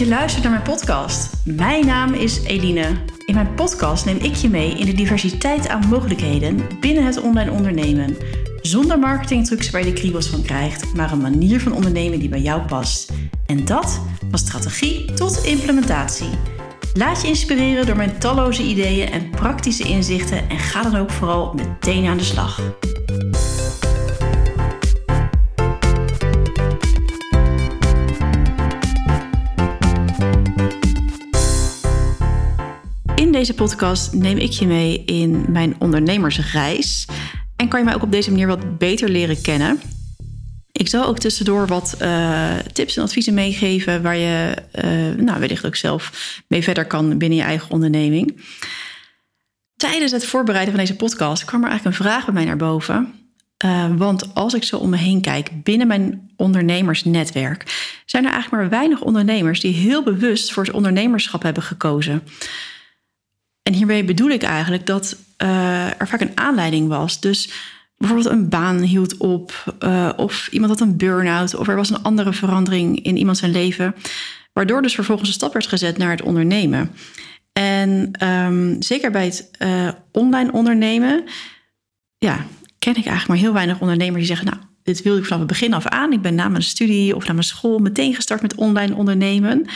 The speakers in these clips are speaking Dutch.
je luistert naar mijn podcast. Mijn naam is Eline. In mijn podcast neem ik je mee in de diversiteit aan mogelijkheden binnen het online ondernemen. Zonder marketingtrucs waar je de kriebels van krijgt, maar een manier van ondernemen die bij jou past. En dat van strategie tot implementatie. Laat je inspireren door mijn talloze ideeën en praktische inzichten en ga dan ook vooral meteen aan de slag. In deze podcast neem ik je mee in mijn ondernemersreis en kan je mij ook op deze manier wat beter leren kennen. Ik zal ook tussendoor wat uh, tips en adviezen meegeven waar je uh, nou, wellicht ook zelf mee verder kan binnen je eigen onderneming. Tijdens het voorbereiden van deze podcast kwam er eigenlijk een vraag bij mij naar boven. Uh, want als ik zo om me heen kijk binnen mijn ondernemersnetwerk, zijn er eigenlijk maar weinig ondernemers die heel bewust voor het ondernemerschap hebben gekozen. En hiermee bedoel ik eigenlijk dat uh, er vaak een aanleiding was. Dus bijvoorbeeld een baan hield op, uh, of iemand had een burn-out, of er was een andere verandering in iemand zijn leven, waardoor dus vervolgens een stap werd gezet naar het ondernemen. En um, zeker bij het uh, online ondernemen, ja, ken ik eigenlijk maar heel weinig ondernemers die zeggen, nou, dit wilde ik vanaf het begin af aan. Ik ben na mijn studie of na mijn school meteen gestart met online ondernemen.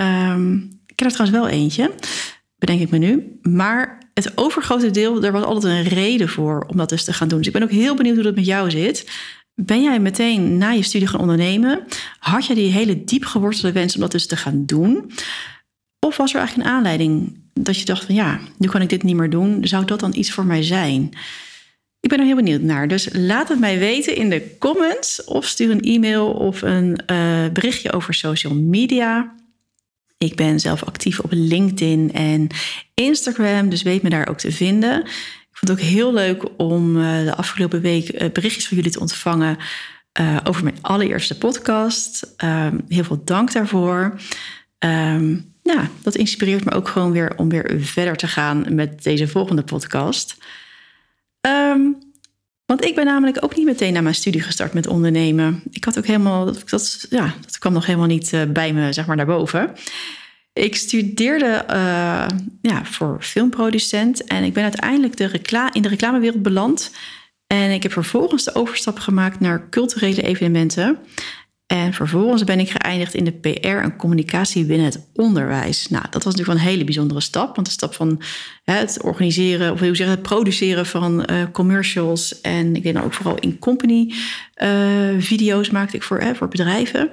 Um, ik ken er trouwens wel eentje bedenk ik me nu. Maar het overgrote deel, daar was altijd een reden voor om dat dus te gaan doen. Dus ik ben ook heel benieuwd hoe dat met jou zit. Ben jij meteen na je studie gaan ondernemen? Had je die hele diep gewortelde wens om dat dus te gaan doen? Of was er eigenlijk een aanleiding dat je dacht van ja, nu kan ik dit niet meer doen. Zou dat dan iets voor mij zijn? Ik ben er heel benieuwd naar. Dus laat het mij weten in de comments of stuur een e-mail of een uh, berichtje over social media. Ik ben zelf actief op LinkedIn en Instagram, dus weet me daar ook te vinden. Ik vond het ook heel leuk om uh, de afgelopen week uh, berichtjes van jullie te ontvangen uh, over mijn allereerste podcast. Um, heel veel dank daarvoor. Um, ja, dat inspireert me ook gewoon weer om weer verder te gaan met deze volgende podcast. Um, want ik ben namelijk ook niet meteen na mijn studie gestart met ondernemen. Ik had ook helemaal, dat, dat, ja, dat kwam nog helemaal niet uh, bij me, zeg maar, naar boven. Ik studeerde uh, ja, voor filmproducent en ik ben uiteindelijk de in de reclamewereld beland. En ik heb vervolgens de overstap gemaakt naar culturele evenementen. En vervolgens ben ik geëindigd in de PR en communicatie binnen het onderwijs. Nou, dat was natuurlijk een hele bijzondere stap. Want de stap van hè, het organiseren, of hoe zeggen, het produceren van uh, commercials. En ik deed dan ook vooral in company uh, video's maakte ik voor, hè, voor bedrijven.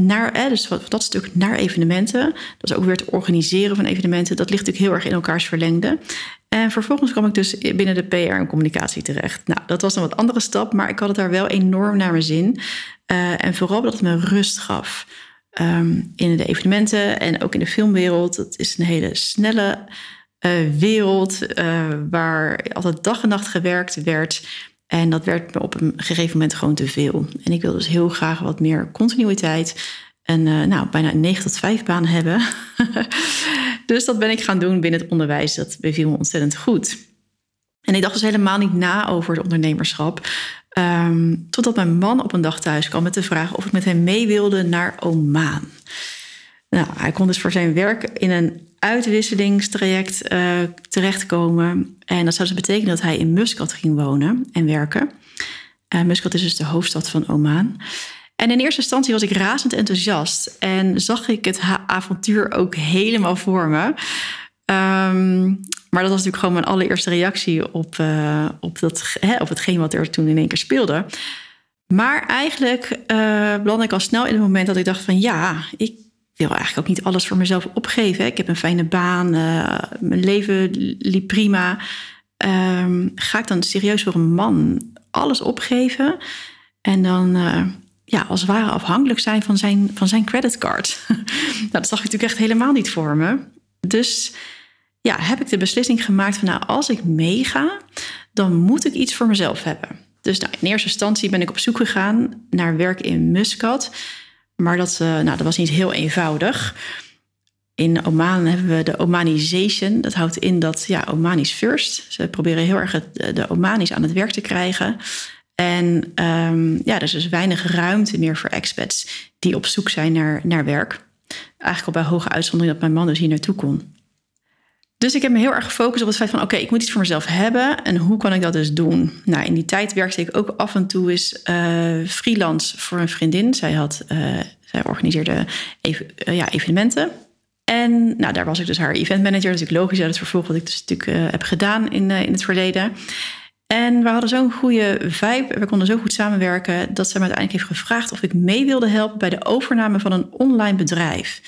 Naar, hè, dus wat, dat stuk naar evenementen. Dat is ook weer het organiseren van evenementen. Dat ligt natuurlijk heel erg in elkaars verlengde. En vervolgens kwam ik dus binnen de PR en communicatie terecht. Nou, dat was een wat andere stap, maar ik had het daar wel enorm naar mijn zin. Uh, en vooral dat het me rust gaf. Um, in de evenementen en ook in de filmwereld. Het is een hele snelle uh, wereld uh, waar altijd dag en nacht gewerkt werd. En dat werd me op een gegeven moment gewoon te veel. En ik wilde dus heel graag wat meer continuïteit. En nou, bijna een 9 tot 5 baan hebben. dus dat ben ik gaan doen binnen het onderwijs. Dat beviel me ontzettend goed. En ik dacht dus helemaal niet na over het ondernemerschap. Um, totdat mijn man op een dag thuis kwam met de vraag of ik met hem mee wilde naar Oman. Nou, hij kon dus voor zijn werk in een uitwisselingstraject uh, terechtkomen. En dat zou dus betekenen dat hij in Muscat ging wonen en werken. Uh, Muscat is dus de hoofdstad van Oman. En in eerste instantie was ik razend enthousiast en zag ik het avontuur ook helemaal voor me. Um, maar dat was natuurlijk gewoon mijn allereerste reactie op, uh, op, dat, hè, op hetgeen wat er toen in één keer speelde. Maar eigenlijk uh, ik al snel in het moment dat ik dacht van ja, ik wil eigenlijk ook niet alles voor mezelf opgeven. Ik heb een fijne baan, uh, mijn leven liep prima. Um, ga ik dan serieus voor een man alles opgeven en dan ja, als het ware afhankelijk zijn van zijn, van zijn creditcard? nou, dat zag ik natuurlijk echt helemaal niet voor me. Dus ja, heb ik de beslissing gemaakt van nou, als ik meega, dan moet ik iets voor mezelf hebben. Dus nou, in eerste instantie ben ik op zoek gegaan naar werk in Muscat. Maar dat, uh, nou, dat was niet heel eenvoudig. In Oman hebben we de Omanization. Dat houdt in dat, ja, Omanis first. Ze proberen heel erg het, de Omanis aan het werk te krijgen. En um, ja, er is dus weinig ruimte meer voor expats die op zoek zijn naar, naar werk. Eigenlijk al bij hoge uitzondering dat mijn man dus hier naartoe kon. Dus ik heb me heel erg gefocust op het feit van... oké, ik moet iets voor mezelf hebben en hoe kan ik dat dus doen? Nou, in die tijd werkte ik ook af en toe eens uh, freelance voor een vriendin. Zij, had, uh, zij organiseerde even, uh, ja, evenementen. En nou, daar was ik dus haar eventmanager. Dus ik logisch uit het vervolg wat ik dus natuurlijk heb gedaan in, in het verleden. En we hadden zo'n goede vibe, we konden zo goed samenwerken... dat ze me uiteindelijk heeft gevraagd of ik mee wilde helpen... bij de overname van een online bedrijf...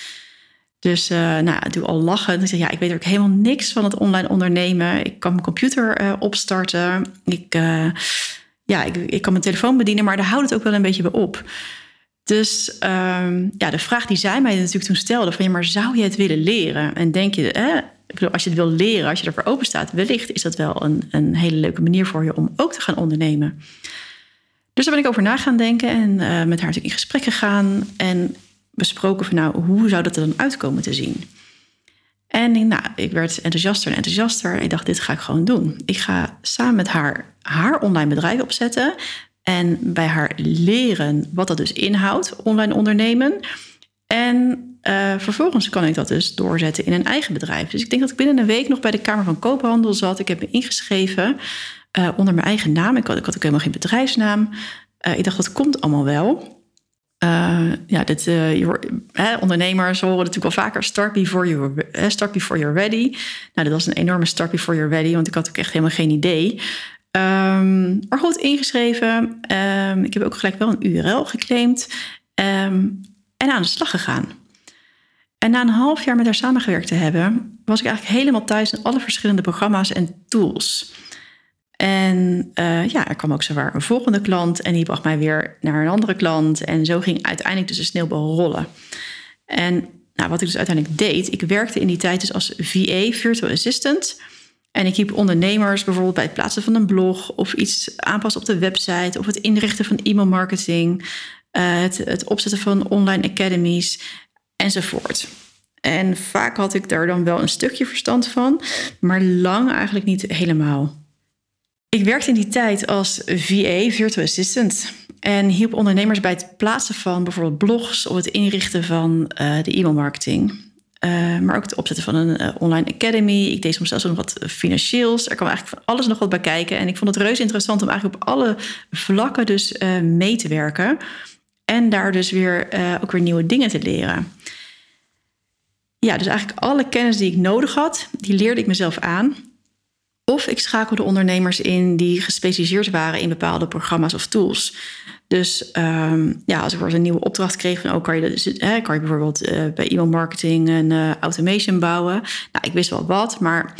Dus uh, nou, doe al lachen. Ik zeg, ja, ik weet ook helemaal niks van het online ondernemen. Ik kan mijn computer uh, opstarten. Ik, uh, ja, ik, ik, kan mijn telefoon bedienen, maar daar houdt het ook wel een beetje bij op. Dus um, ja, de vraag die zij mij natuurlijk toen stelde: van ja, maar zou je het willen leren? En denk je, eh, bedoel, als je het wil leren, als je ervoor open staat, wellicht is dat wel een, een hele leuke manier voor je om ook te gaan ondernemen. Dus daar ben ik over na gaan denken en met haar natuurlijk in gesprek gegaan. En besproken van nou, hoe zou dat er dan uitkomen te zien? En nou, ik werd enthousiaster en enthousiaster. En ik dacht, dit ga ik gewoon doen. Ik ga samen met haar haar online bedrijf opzetten. En bij haar leren wat dat dus inhoudt, online ondernemen. En uh, vervolgens kan ik dat dus doorzetten in een eigen bedrijf. Dus ik denk dat ik binnen een week nog bij de Kamer van Koophandel zat. Ik heb me ingeschreven uh, onder mijn eigen naam. Ik had, ik had ook helemaal geen bedrijfsnaam. Uh, ik dacht, dat komt allemaal wel. Uh, ja, dit, hè, ondernemers horen natuurlijk wel vaker start before, you, start before you're ready. Nou, dat was een enorme start before you're ready, want ik had ook echt helemaal geen idee. Um, maar goed, ingeschreven. Um, ik heb ook gelijk wel een URL geclaimd um, en aan de slag gegaan. En na een half jaar met haar samengewerkt te hebben, was ik eigenlijk helemaal thuis in alle verschillende programma's en tools. En uh, ja, er kwam ook zowaar een volgende klant en die bracht mij weer naar een andere klant. En zo ging uiteindelijk dus de sneeuwbal rollen. En nou, wat ik dus uiteindelijk deed, ik werkte in die tijd dus als VA, Virtual Assistant. En ik hielp ondernemers bijvoorbeeld bij het plaatsen van een blog of iets aanpassen op de website of het inrichten van e-mailmarketing, uh, het, het opzetten van online academies enzovoort. En vaak had ik daar dan wel een stukje verstand van, maar lang eigenlijk niet helemaal. Ik werkte in die tijd als VA, Virtual Assistant. En hielp ondernemers bij het plaatsen van bijvoorbeeld blogs of het inrichten van uh, de e-mailmarketing. Uh, maar ook het opzetten van een uh, online academy. Ik deed soms zelfs nog wat financieels. Er kwam eigenlijk van alles nog wat bij kijken. En ik vond het reuze interessant om eigenlijk op alle vlakken dus mee te werken. En daar dus weer ook weer nieuwe dingen te leren. Ja, dus eigenlijk alle kennis die ik nodig had, die leerde ik mezelf aan. Of ik schakelde ondernemers in die gespecialiseerd waren in bepaalde programma's of tools. Dus um, ja, als ik voor een nieuwe opdracht kreeg, van, oh, kan, je, dus, kan je bijvoorbeeld uh, bij e-mail marketing een uh, automation bouwen. Nou, ik wist wel wat, maar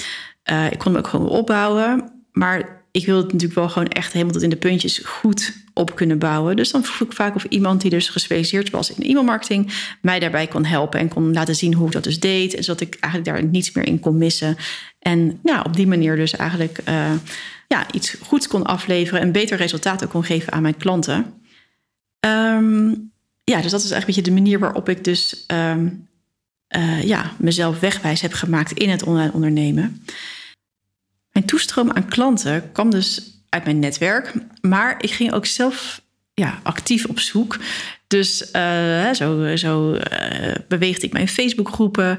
uh, ik kon hem ook gewoon opbouwen. Maar ik wilde het natuurlijk wel gewoon echt helemaal tot in de puntjes goed op kunnen bouwen. Dus dan vroeg ik vaak of iemand die dus gespecialiseerd was in e-mailmarketing mij daarbij kon helpen en kon laten zien hoe ik dat dus deed. Zodat ik eigenlijk daar niets meer in kon missen. En ja, op die manier dus eigenlijk uh, ja, iets goeds kon afleveren en beter resultaten kon geven aan mijn klanten. Um, ja, dus dat is eigenlijk een beetje de manier waarop ik dus um, uh, ja, mezelf wegwijs heb gemaakt in het online ondernemen. Mijn toestroom aan klanten kwam dus uit mijn netwerk, maar ik ging ook zelf ja, actief op zoek. Dus uh, zo, zo uh, beweegde ik mijn Facebookgroepen.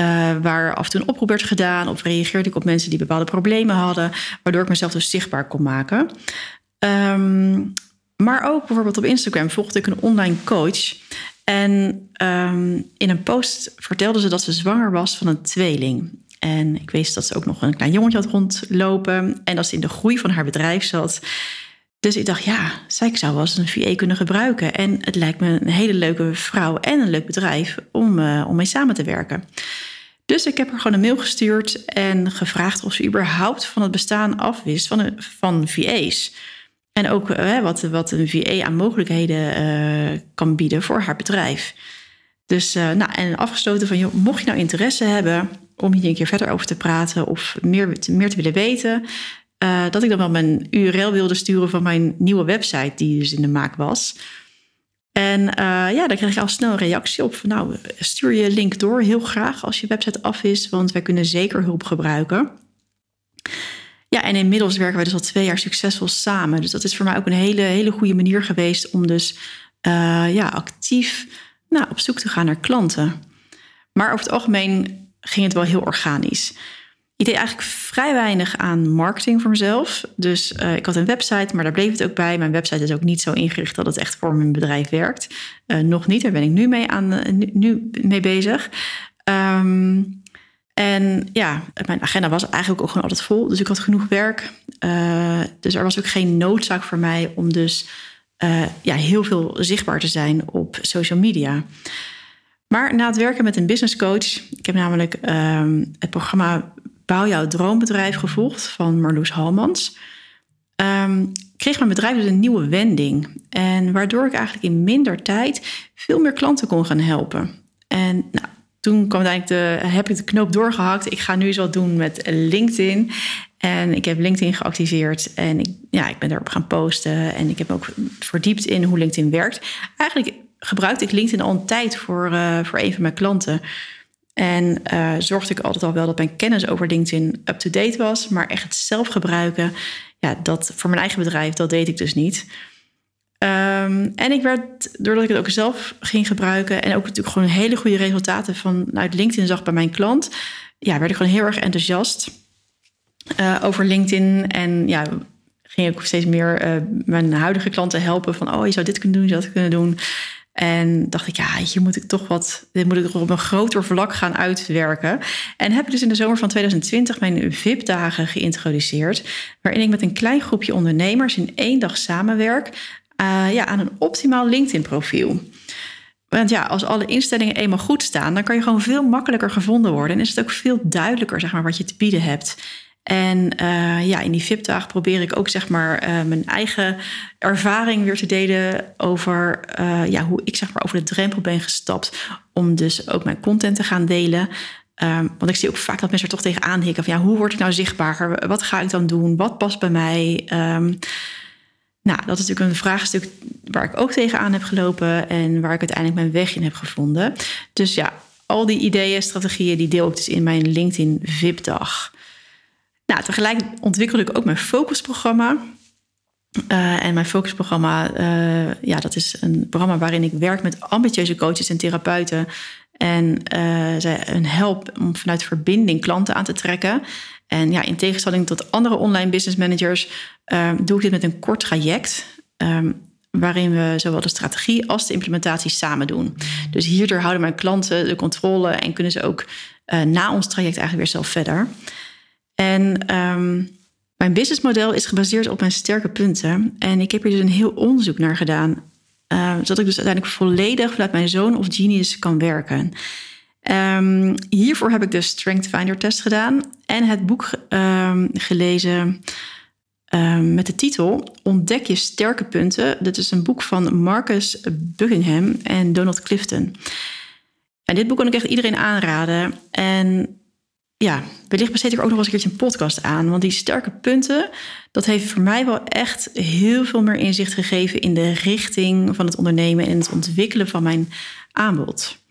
Uh, waar af en toe een oproep werd gedaan, of reageerde ik op mensen die bepaalde problemen hadden, waardoor ik mezelf dus zichtbaar kon maken. Um, maar ook bijvoorbeeld op Instagram volgde ik een online coach. En um, in een post vertelde ze dat ze zwanger was van een tweeling. En ik wist dat ze ook nog een klein jongetje had rondlopen. En dat ze in de groei van haar bedrijf zat. Dus ik dacht, ja, zij zou wel eens een VA kunnen gebruiken. En het lijkt me een hele leuke vrouw en een leuk bedrijf om, uh, om mee samen te werken. Dus ik heb haar gewoon een mail gestuurd en gevraagd of ze überhaupt van het bestaan afwist van, van VA's. En ook uh, wat, wat een VA aan mogelijkheden uh, kan bieden voor haar bedrijf. Dus nou, en afgesloten van, joh, mocht je nou interesse hebben om hier een keer verder over te praten of meer, meer te willen weten, uh, dat ik dan wel mijn URL wilde sturen van mijn nieuwe website, die dus in de maak was. En uh, ja, daar kreeg ik al snel een reactie op. Van, nou, stuur je link door, heel graag als je website af is, want wij kunnen zeker hulp gebruiken. Ja, en inmiddels werken wij dus al twee jaar succesvol samen. Dus dat is voor mij ook een hele, hele goede manier geweest om dus uh, ja, actief nou, op zoek te gaan naar klanten. Maar over het algemeen ging het wel heel organisch. Ik deed eigenlijk vrij weinig aan marketing voor mezelf. Dus uh, ik had een website, maar daar bleef het ook bij. Mijn website is ook niet zo ingericht dat het echt voor mijn bedrijf werkt. Uh, nog niet, daar ben ik nu mee, aan, uh, nu, mee bezig. Um, en ja, mijn agenda was eigenlijk ook gewoon altijd vol. Dus ik had genoeg werk. dus er was ook geen noodzaak voor mij om dus ja, heel veel zichtbaar te zijn op social media. Maar na het werken met een business coach, ik heb namelijk um, het programma Bouw jouw droombedrijf gevolgd van Marloes Halmans, um, kreeg mijn bedrijf dus een nieuwe wending. En waardoor ik eigenlijk in minder tijd veel meer klanten kon gaan helpen. En nou, toen kwam uiteindelijk de, heb ik de knoop doorgehakt. Ik ga nu eens wat doen met LinkedIn. En ik heb LinkedIn geactiveerd en ik, ja, ik ben daarop gaan posten. En ik heb ook verdiept in hoe LinkedIn werkt. Eigenlijk gebruikte ik LinkedIn al een tijd voor, uh, voor een van mijn klanten. En uh, zorgde ik altijd al wel dat mijn kennis over LinkedIn up-to-date was. Maar echt het zelf gebruiken, ja, dat voor mijn eigen bedrijf, dat deed ik dus niet. Um, en ik werd, doordat ik het ook zelf ging gebruiken en ook natuurlijk gewoon hele goede resultaten vanuit LinkedIn zag bij mijn klant, ja, werd ik gewoon heel erg enthousiast uh, over LinkedIn. En ja, ging ik steeds meer uh, mijn huidige klanten helpen van, oh, je zou dit kunnen doen, je zou dat kunnen doen. En dacht ik, ja, hier moet ik toch wat, dit moet ik op een groter vlak gaan uitwerken. En heb ik dus in de zomer van 2020 mijn VIP-dagen geïntroduceerd, waarin ik met een klein groepje ondernemers in één dag samenwerk uh, ja, aan een optimaal LinkedIn-profiel. Want ja, als alle instellingen eenmaal goed staan, dan kan je gewoon veel makkelijker gevonden worden. En is het ook veel duidelijker, zeg maar, wat je te bieden hebt. En uh, ja, in die VIP-dag probeer ik ook zeg maar uh, mijn eigen ervaring weer te delen over uh, ja, hoe ik zeg maar over de drempel ben gestapt om dus ook mijn content te gaan delen. Um, want ik zie ook vaak dat mensen er toch tegenaan hikken van ja, hoe word ik nou zichtbaarder? Wat ga ik dan doen? Wat past bij mij? Um, nou, dat is natuurlijk een vraagstuk waar ik ook tegenaan heb gelopen en waar ik uiteindelijk mijn weg in heb gevonden. Dus ja, al die ideeën, strategieën, die deel ik dus in mijn LinkedIn VIP-dag. Nou, tegelijk ontwikkelde ik ook mijn focusprogramma. Uh, en mijn focusprogramma, uh, ja, dat is een programma waarin ik werk met ambitieuze coaches en therapeuten. En uh, zij een help om vanuit verbinding klanten aan te trekken. En ja, in tegenstelling tot andere online business managers doe ik dit met een kort traject. Um, waarin we zowel de strategie als de implementatie samen doen. Dus hierdoor houden mijn klanten de controle en kunnen ze ook na ons traject eigenlijk weer zelf verder. En um, mijn businessmodel is gebaseerd op mijn sterke punten. En ik heb hier dus een heel onderzoek naar gedaan. Uh, zodat ik dus uiteindelijk volledig vanuit mijn zoon of genius kan werken. Um, hiervoor heb ik de Strength Finder test gedaan en het boek gelezen met de titel Ontdek je sterke punten. Dit is een boek van Marcus Buckingham en Donald Clifton. En dit boek kan ik echt iedereen aanraden. En ja, wellicht besteed ik ook nog eens een keertje een podcast aan. Want die sterke punten, dat heeft voor mij wel echt heel veel meer inzicht gegeven in de richting van het ondernemen en het ontwikkelen van mijn aanbod.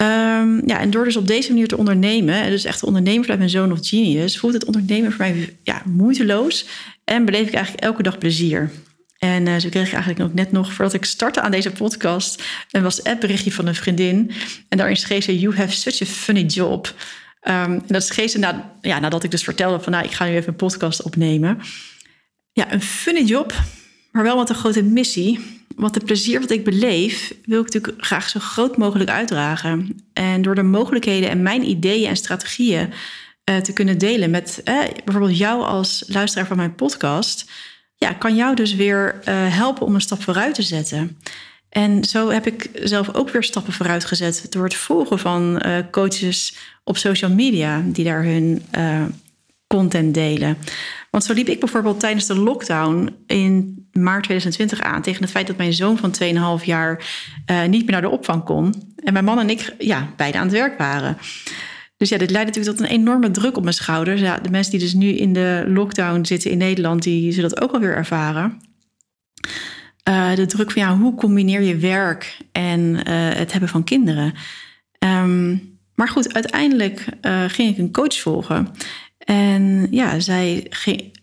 Um, ja, en door dus op deze manier te ondernemen, en dus echt te ondernemen vanuit mijn zoon of genius, voelt het ondernemen voor mij ja, moeiteloos en beleef ik eigenlijk elke dag plezier. En uh, zo kreeg ik eigenlijk ook net nog, voordat ik startte aan deze podcast, een WhatsApp-berichtje van een vriendin. En daarin schreef ze: You have such a funny job. Um, dat is na, ja, nadat ik dus vertelde van nou, ik ga nu even een podcast opnemen. Ja, een funny job, maar wel met een grote missie. Want het plezier wat ik beleef, wil ik natuurlijk graag zo groot mogelijk uitdragen. En door de mogelijkheden en mijn ideeën en strategieën uh, te kunnen delen met uh, bijvoorbeeld jou als luisteraar van mijn podcast, ja, kan jou dus weer uh, helpen om een stap vooruit te zetten. En zo heb ik zelf ook weer stappen vooruit gezet door het volgen van uh, coaches op social media die daar hun uh, content delen. Want zo liep ik bijvoorbeeld tijdens de lockdown in maart 2020 aan tegen het feit dat mijn zoon van 2,5 jaar uh, niet meer naar de opvang kon. En mijn man en ik ja, beide aan het werk waren. Dus ja, dit leidde natuurlijk tot een enorme druk op mijn schouders. Ja, de mensen die dus nu in de lockdown zitten in Nederland, die zullen dat ook alweer ervaren. Uh, de druk van ja, hoe combineer je werk en uh, het hebben van kinderen. Um, maar goed, uiteindelijk uh, ging ik een coach volgen. En ja, zij,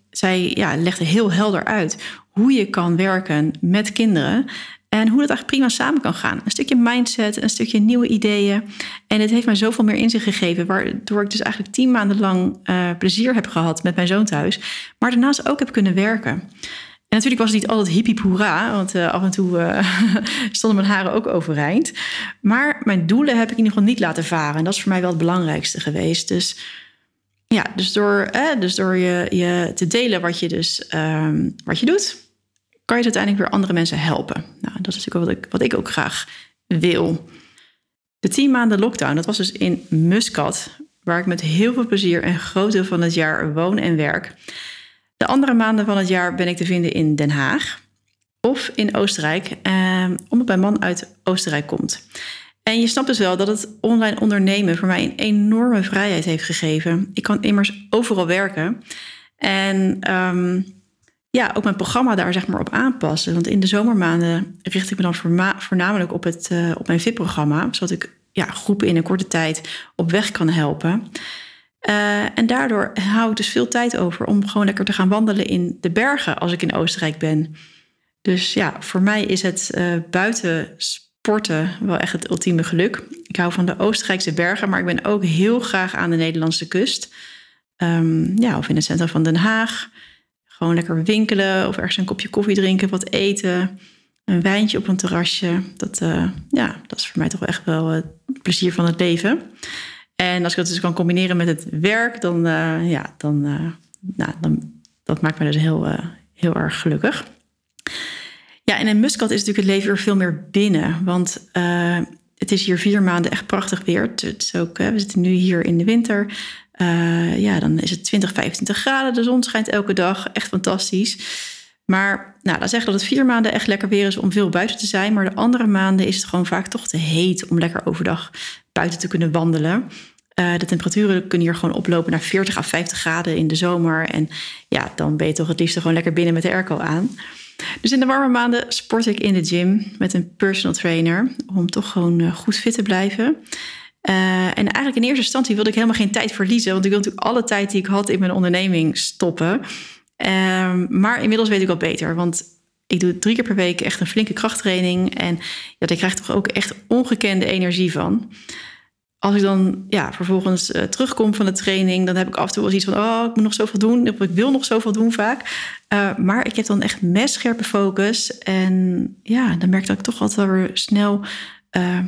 zij ja, legde heel helder uit hoe je kan werken met kinderen. En hoe dat eigenlijk prima samen kan gaan. Een stukje mindset, een stukje nieuwe ideeën. En het heeft mij zoveel meer inzicht gegeven. Waardoor ik dus eigenlijk tien maanden lang plezier heb gehad met mijn zoon thuis. Maar daarnaast ook heb kunnen werken. Natuurlijk was het niet altijd hippie hoera, want uh, af en toe uh, stonden mijn haren ook overeind. Maar mijn doelen heb ik in ieder geval niet laten varen. En dat is voor mij wel het belangrijkste geweest. Dus ja, dus door, dus door je, je te delen wat je, dus, um, wat je doet, kan je uiteindelijk weer andere mensen helpen. Nou, dat is natuurlijk wat ik, wat ik ook graag wil. De tien maanden lockdown, dat was dus in Muscat, waar ik met heel veel plezier een groot deel van het jaar woon en werk. De andere maanden van het jaar ben ik te vinden in Den Haag of in Oostenrijk, eh, omdat mijn man uit Oostenrijk komt. En je snapt dus wel dat het online ondernemen voor mij een enorme vrijheid heeft gegeven. Ik kan immers overal werken. En um, ja, ook mijn programma daar zeg maar op aanpassen. Want in de zomermaanden richt ik me dan voornamelijk op, het, uh, op mijn VIP-programma. Zodat ik ja, groepen in een korte tijd op weg kan helpen. Uh, en daardoor hou ik dus veel tijd over om gewoon lekker te gaan wandelen in de bergen als ik in Oostenrijk ben. Dus ja, voor mij is het uh, buiten sporten wel echt het ultieme geluk. Ik hou van de Oostenrijkse bergen, maar ik ben ook heel graag aan de Nederlandse kust. Um, ja, of in het centrum van Den Haag. Gewoon lekker winkelen of ergens een kopje koffie drinken, wat eten. Een wijntje op een terrasje. Dat, uh, ja, dat is voor mij toch echt wel het plezier van het leven. En als ik dat dus kan combineren met het werk, dan, uh, ja, dan, uh, nou, dan dat maakt me dus heel, heel erg gelukkig. Ja, en in Muscat is natuurlijk het leven weer veel meer binnen. Want het is hier vier maanden echt prachtig weer. Het is ook, we zitten nu hier in de winter. Ja, dan is het 20, 25 graden. De zon schijnt elke dag. Echt fantastisch. Maar nou, dat zeggen dat het vier maanden echt lekker weer is om veel buiten te zijn. Maar de andere maanden is het gewoon vaak toch te heet om lekker overdag buiten te kunnen wandelen. Uh, de temperaturen kunnen hier gewoon oplopen naar 40 à 50 graden in de zomer. En ja, dan ben je toch het liefst gewoon lekker binnen met de airco aan. Dus in de warme maanden sport ik in de gym met een personal trainer. Om toch gewoon uh, goed fit te blijven. Uh, en eigenlijk in eerste instantie wilde ik helemaal geen tijd verliezen. Want ik wilde natuurlijk alle tijd die ik had in mijn onderneming stoppen. Uh, maar inmiddels weet ik wel beter. Want ik doe drie keer per week echt een flinke krachttraining. En ja, daar krijg ik toch ook echt ongekende energie van. Als ik dan ja, vervolgens uh, terugkom van de training, dan heb ik af en toe wel iets van: oh, ik moet nog zoveel doen. Ik wil nog zoveel doen vaak. Uh, maar ik heb dan echt messcherpe focus. En ja, dan merk ik dat ik toch altijd weer snel uh,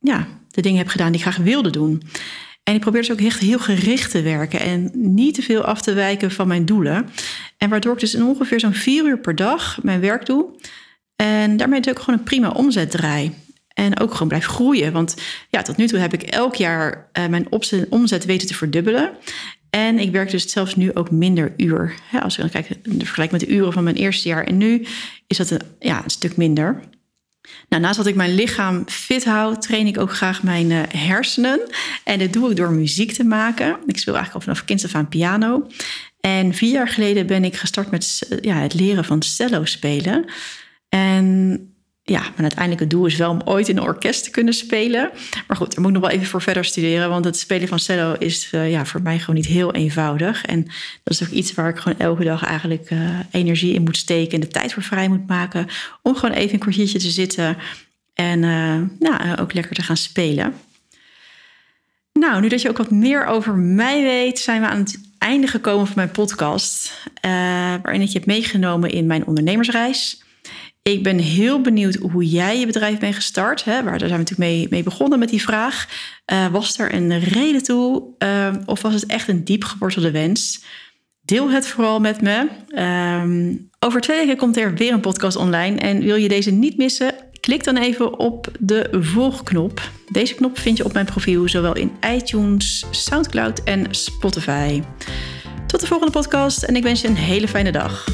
ja, de dingen heb gedaan die ik graag wilde doen. En ik probeer dus ook echt heel gericht te werken en niet te veel af te wijken van mijn doelen. Waardoor ik dus in ongeveer zo'n vier uur per dag mijn werk doe. En daarmee ook gewoon een prima omzet draai. En ook gewoon blijf groeien. Want ja, tot nu toe heb ik elk jaar uh, mijn omzet weten te verdubbelen. En ik werk dus zelfs nu ook minder uur. als ik dan kijk, vergelijk met de uren van mijn eerste jaar en nu, is dat een, ja, een stuk minder. Nou, naast dat ik mijn lichaam fit hou, train ik ook graag mijn uh, hersenen. En dat doe ik door muziek te maken. Ik speel eigenlijk al vanaf kinds af aan piano. En vier jaar geleden ben ik gestart met ja, het leren van cello spelen. En ja, mijn uiteindelijke doel is wel om ooit in een orkest te kunnen spelen. Maar goed, daar moet ik nog wel even voor verder studeren. Want het spelen van cello is uh, ja, voor mij gewoon niet heel eenvoudig. En dat is ook iets waar ik gewoon elke dag eigenlijk uh, energie in moet steken. En de tijd voor vrij moet maken. Om gewoon even een kwartiertje te zitten. En uh, nou, ook lekker te gaan spelen. Nou, nu dat je ook wat meer over mij weet, zijn we aan het einde gekomen van mijn podcast. waarin ik je heb meegenomen in mijn ondernemersreis. Ik ben heel benieuwd hoe jij je bedrijf bent gestart. Hè? Waar, daar zijn we natuurlijk mee, mee begonnen met die vraag. Uh, was er een reden toe uh, of was het echt een diep gewortelde wens? Deel het vooral met me. Um, over twee weken komt er weer een podcast online. En wil je deze niet missen? Klik dan even op de volgknop. Deze knop vind je op mijn profiel, zowel in iTunes, SoundCloud en Spotify. Tot de volgende podcast en ik wens je een hele fijne dag.